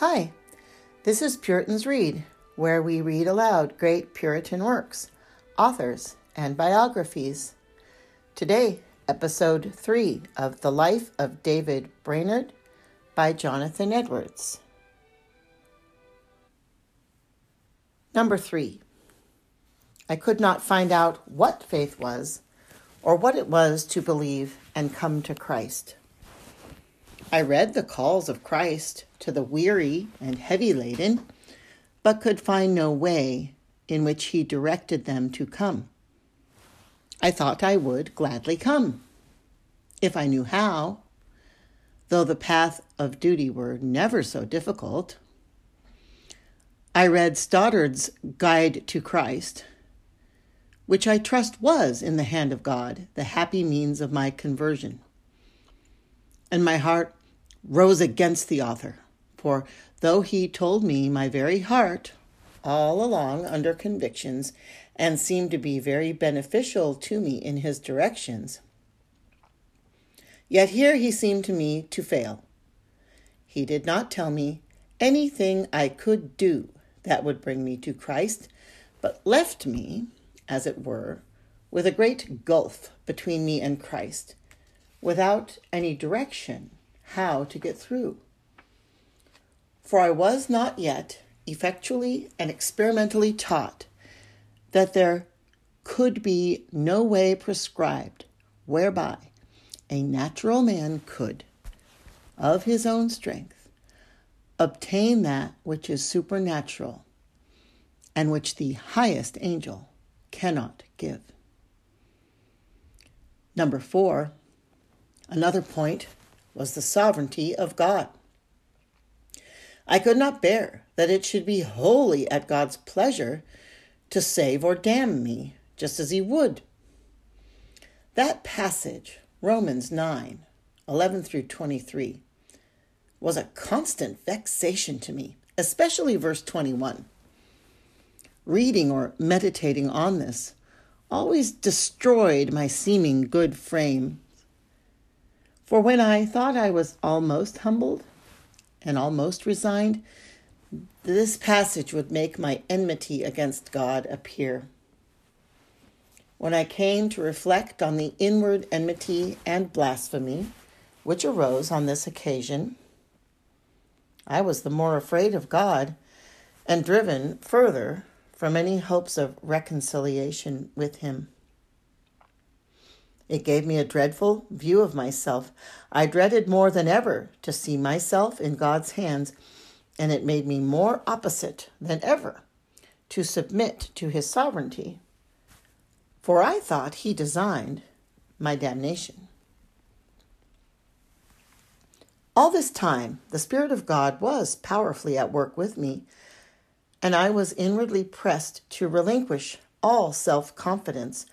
Hi, this is Puritans Read, where we read aloud great Puritan works, authors, and biographies. Today, episode 3 of The Life of David Brainerd by Jonathan Edwards. Number 3. I could not find out what faith was or what it was to believe and come to Christ. I read the calls of Christ to the weary and heavy laden, but could find no way in which he directed them to come. I thought I would gladly come, if I knew how, though the path of duty were never so difficult. I read Stoddard's Guide to Christ, which I trust was in the hand of God, the happy means of my conversion. And my heart rose against the author, for though he told me my very heart all along under convictions and seemed to be very beneficial to me in his directions, yet here he seemed to me to fail. He did not tell me anything I could do that would bring me to Christ, but left me, as it were, with a great gulf between me and Christ, without any direction how to get through. For I was not yet effectually and experimentally taught that there could be no way prescribed whereby a natural man could, of his own strength, obtain that which is supernatural and which the highest angel cannot give. Number four, another point was the sovereignty of God. I could not bear that it should be wholly at God's pleasure to save or damn me, just as He would. That passage, Romans 9 11 through 23, was a constant vexation to me, especially verse 21. Reading or meditating on this always destroyed my seeming good frame for when I thought I was almost humbled and almost resigned, this passage would make my enmity against God appear. When I came to reflect on the inward enmity and blasphemy which arose on this occasion, I was the more afraid of God and driven further from any hopes of reconciliation with Him. It gave me a dreadful view of myself. I dreaded more than ever to see myself in God's hands, and it made me more opposite than ever to submit to his sovereignty. For I thought he designed my damnation. All this time, the Spirit of God was powerfully at work with me, and I was inwardly pressed to relinquish all self confidence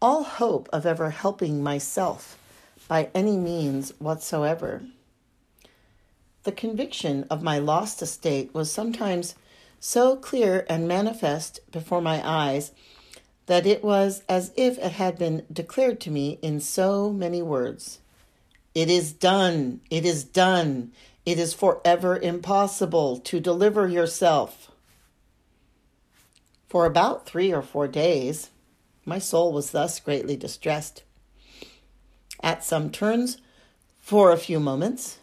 all hope of ever helping myself by any means whatsoever. The conviction of my lost estate was sometimes so clear and manifest before my eyes that it was as if it had been declared to me in so many words It is done, it is done, it is forever impossible to deliver yourself. For about three or four days, my soul was thus greatly distressed. At some turns, for a few moments,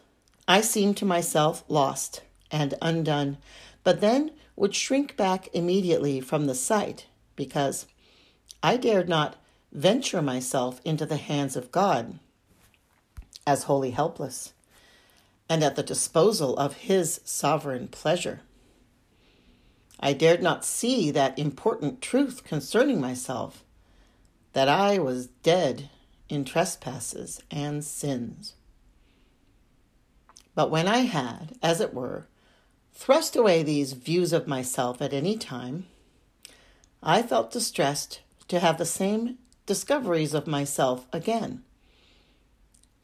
I seemed to myself lost and undone, but then would shrink back immediately from the sight because I dared not venture myself into the hands of God as wholly helpless and at the disposal of His sovereign pleasure. I dared not see that important truth concerning myself that I was dead in trespasses and sins. But when I had, as it were, thrust away these views of myself at any time, I felt distressed to have the same discoveries of myself again.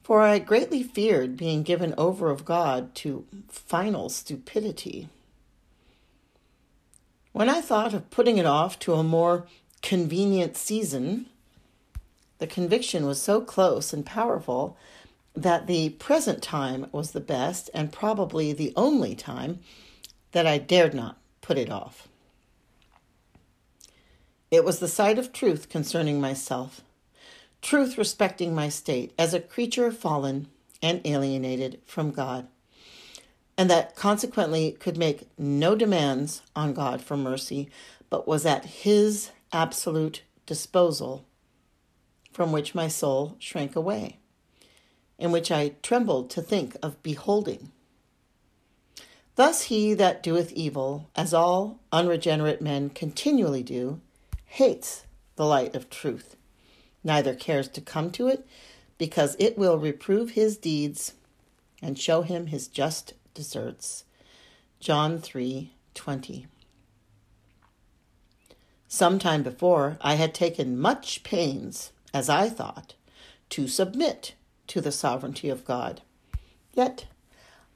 For I greatly feared being given over of God to final stupidity. When I thought of putting it off to a more convenient season, the conviction was so close and powerful that the present time was the best and probably the only time that I dared not put it off. It was the sight of truth concerning myself, truth respecting my state as a creature fallen and alienated from God, and that consequently could make no demands on God for mercy, but was at His absolute disposal, from which my soul shrank away, in which I trembled to think of beholding. Thus he that doeth evil, as all unregenerate men continually do, hates the light of truth, neither cares to come to it, because it will reprove his deeds and show him his just deserts. John 3 20. Some time before, I had taken much pains, as I thought, to submit to the sovereignty of God. Yet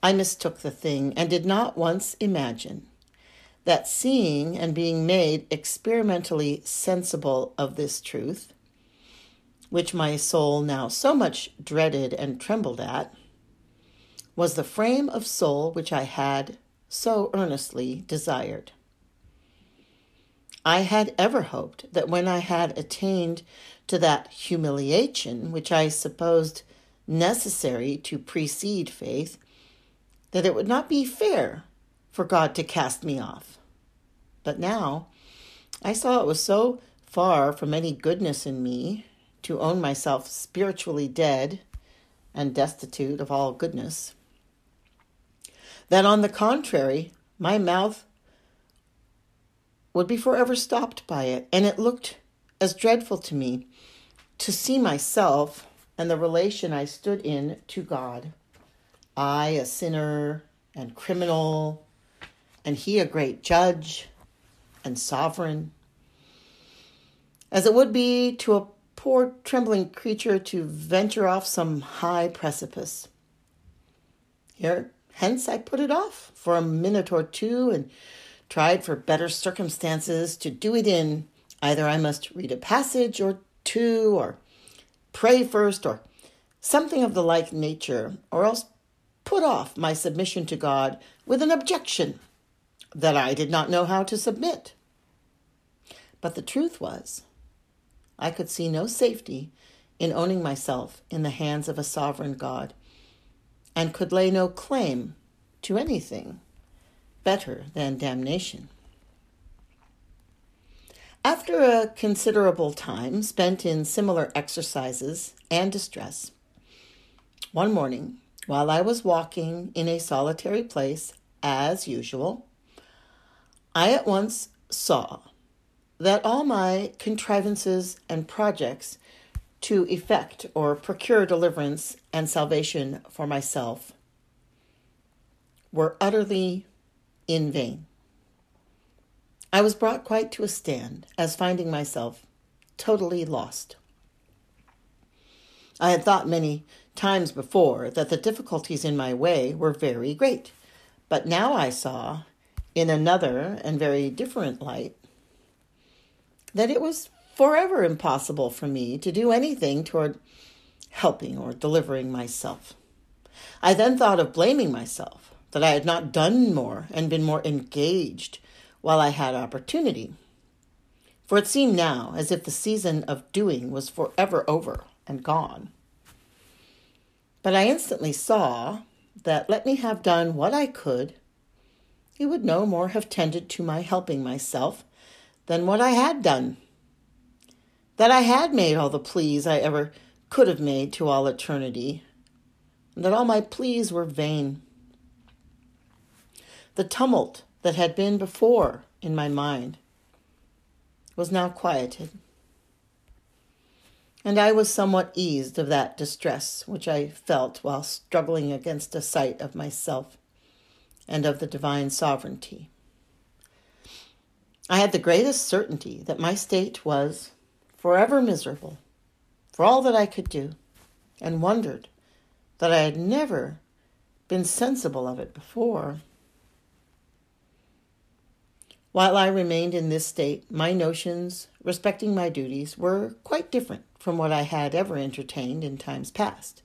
I mistook the thing and did not once imagine that seeing and being made experimentally sensible of this truth, which my soul now so much dreaded and trembled at, was the frame of soul which I had so earnestly desired. I had ever hoped that when I had attained to that humiliation which I supposed necessary to precede faith, that it would not be fair for God to cast me off. But now I saw it was so far from any goodness in me to own myself spiritually dead and destitute of all goodness, that on the contrary, my mouth would be forever stopped by it, and it looked as dreadful to me to see myself and the relation I stood in to God. I, a sinner and criminal and he a great judge and sovereign, as it would be to a poor trembling creature to venture off some high precipice. Here, hence, I put it off for a minute or two and tried for better circumstances to do it in. Either I must read a passage or two, or pray first, or something of the like nature, or else put off my submission to God with an objection that I did not know how to submit. But the truth was, I could see no safety in owning myself in the hands of a sovereign God, and could lay no claim to anything better than damnation. After a considerable time spent in similar exercises and distress, one morning, while I was walking in a solitary place, as usual, I at once saw that all my contrivances and projects to effect or procure deliverance and salvation for myself were utterly in vain. I was brought quite to a stand as finding myself totally lost. I had thought many times before that the difficulties in my way were very great, but now I saw in another and very different light that it was forever impossible for me to do anything toward helping or delivering myself. I then thought of blaming myself that I had not done more and been more engaged while I had opportunity. For it seemed now as if the season of doing was forever over and gone. But I instantly saw that let me have done what I could it would no more have tended to my helping myself than what I had done. That I had made all the pleas I ever could have made to all eternity, and that all my pleas were vain. The tumult that had been before in my mind was now quieted, and I was somewhat eased of that distress which I felt while struggling against a sight of myself and of the divine sovereignty. I had the greatest certainty that my state was forever miserable for all that I could do, and wondered that I had never been sensible of it before. While I remained in this state, my notions respecting my duties were quite different from what I had ever entertained in times past.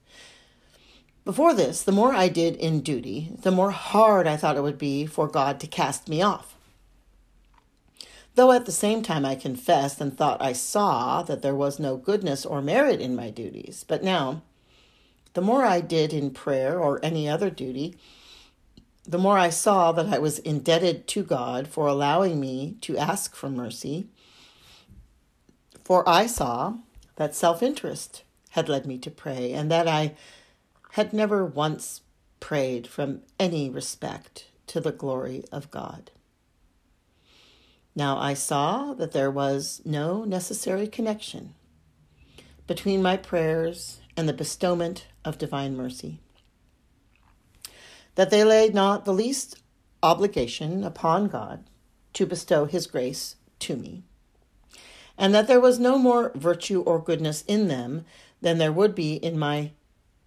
Before this, the more I did in duty, the more hard I thought it would be for God to cast me off. Though at the same time I confessed and thought I saw that there was no goodness or merit in my duties. But now, the more I did in prayer or any other duty, the more I saw that I was indebted to God for allowing me to ask for mercy. For I saw that self interest had led me to pray, and that I had never once prayed from any respect to the glory of God. Now I saw that there was no necessary connection between my prayers and the bestowment of divine mercy, that they laid not the least obligation upon God to bestow his grace to me, and that there was no more virtue or goodness in them than there would be in my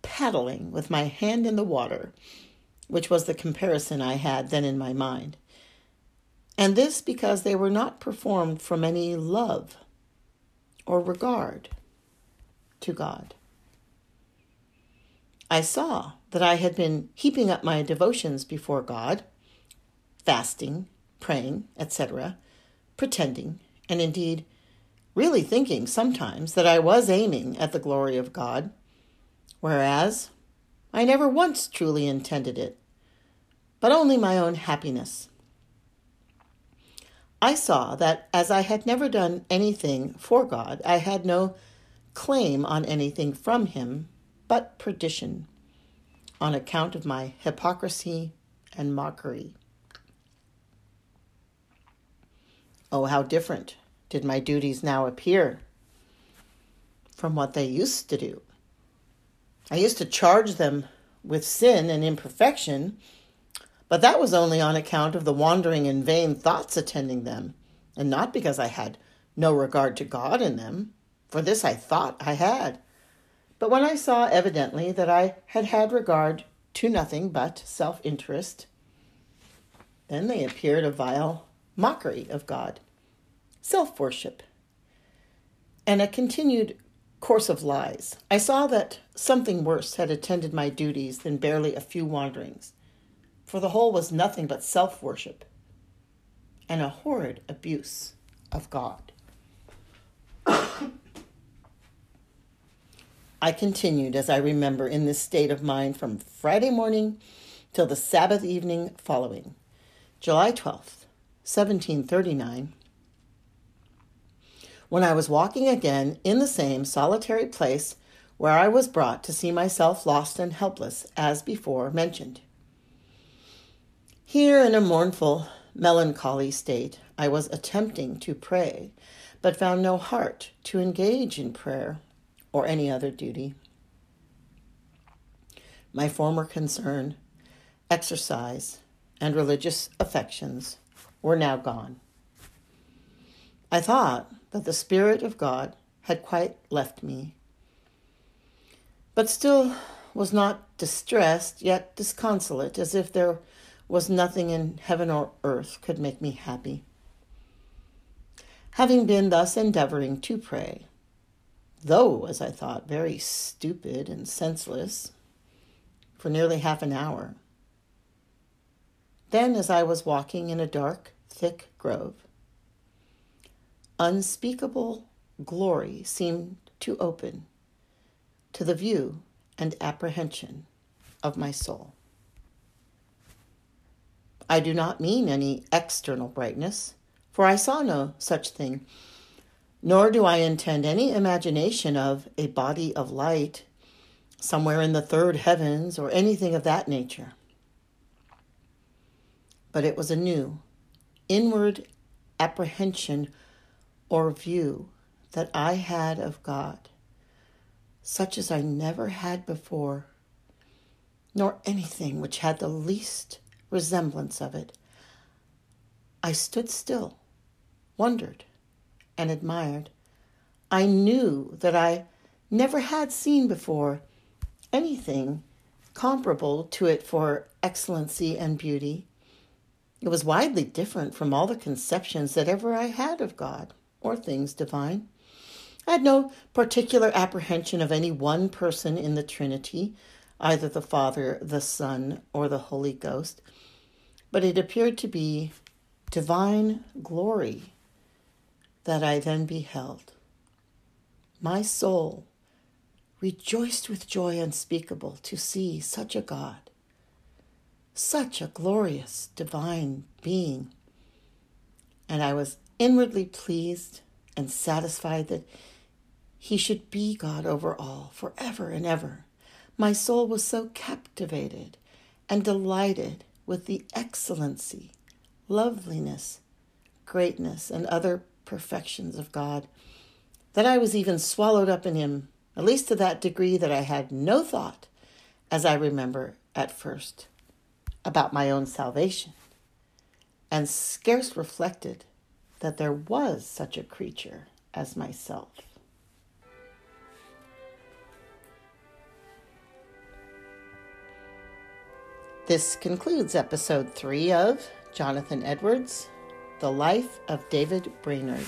paddling with my hand in the water, which was the comparison I had then in my mind. And this because they were not performed from any love or regard to God. I saw that I had been heaping up my devotions before God, fasting, praying, etc., pretending, and indeed really thinking sometimes that I was aiming at the glory of God whereas I never once truly intended it, but only my own happiness. I saw that as I had never done anything for God, I had no claim on anything from Him but perdition on account of my hypocrisy and mockery. Oh, how different did my duties now appear from what they used to do. I used to charge them with sin and imperfection, but that was only on account of the wandering and vain thoughts attending them, and not because I had no regard to God in them, for this I thought I had. But when I saw evidently that I had had regard to nothing but self interest, then they appeared a vile mockery of God, self worship, and a continued course of lies. I saw that something worse had attended my duties than barely a few wanderings, for the whole was nothing but self worship and a horrid abuse of God. I continued, as I remember, in this state of mind from Friday morning till the Sabbath evening following, July 12th, 1739 when I was walking again in the same solitary place where I was brought to see myself lost and helpless, as before mentioned. Here, in a mournful, melancholy state, I was attempting to pray, but found no heart to engage in prayer or any other duty. My former concern, exercise, and religious affections were now gone. I thought that the Spirit of God had quite left me, but still was not distressed, yet disconsolate, as if there was nothing in heaven or earth could make me happy. Having been thus endeavoring to pray, though, as I thought, very stupid and senseless, for nearly half an hour, then, as I was walking in a dark, thick grove, unspeakable glory seemed to open to the view and apprehension of my soul. I do not mean any external brightness, for I saw no such thing, nor do I intend any imagination of a body of light somewhere in the third heavens or anything of that nature. But it was a new, inward apprehension or view that I had of God, such as I never had before, nor anything which had the least resemblance of it. I stood still, wondered, and admired. I knew that I never had seen before anything comparable to it for excellency and beauty. It was widely different from all the conceptions that ever I had of God or things divine. I had no particular apprehension of any one person in the Trinity. either the Father, the Son, or the Holy Ghost, but it appeared to be divine glory that I then beheld. My soul rejoiced with joy unspeakable to see such a God, such a glorious divine being. And I was inwardly pleased and satisfied that he should be God over all forever and ever. My soul was so captivated and delighted with the excellency, loveliness, greatness, and other perfections of God that I was even swallowed up in him, at least to that degree that I had no thought, as I remember at first, about my own salvation, and scarce reflected that there was such a creature as myself. This concludes episode three of Jonathan Edwards, The Life of David Brainerd.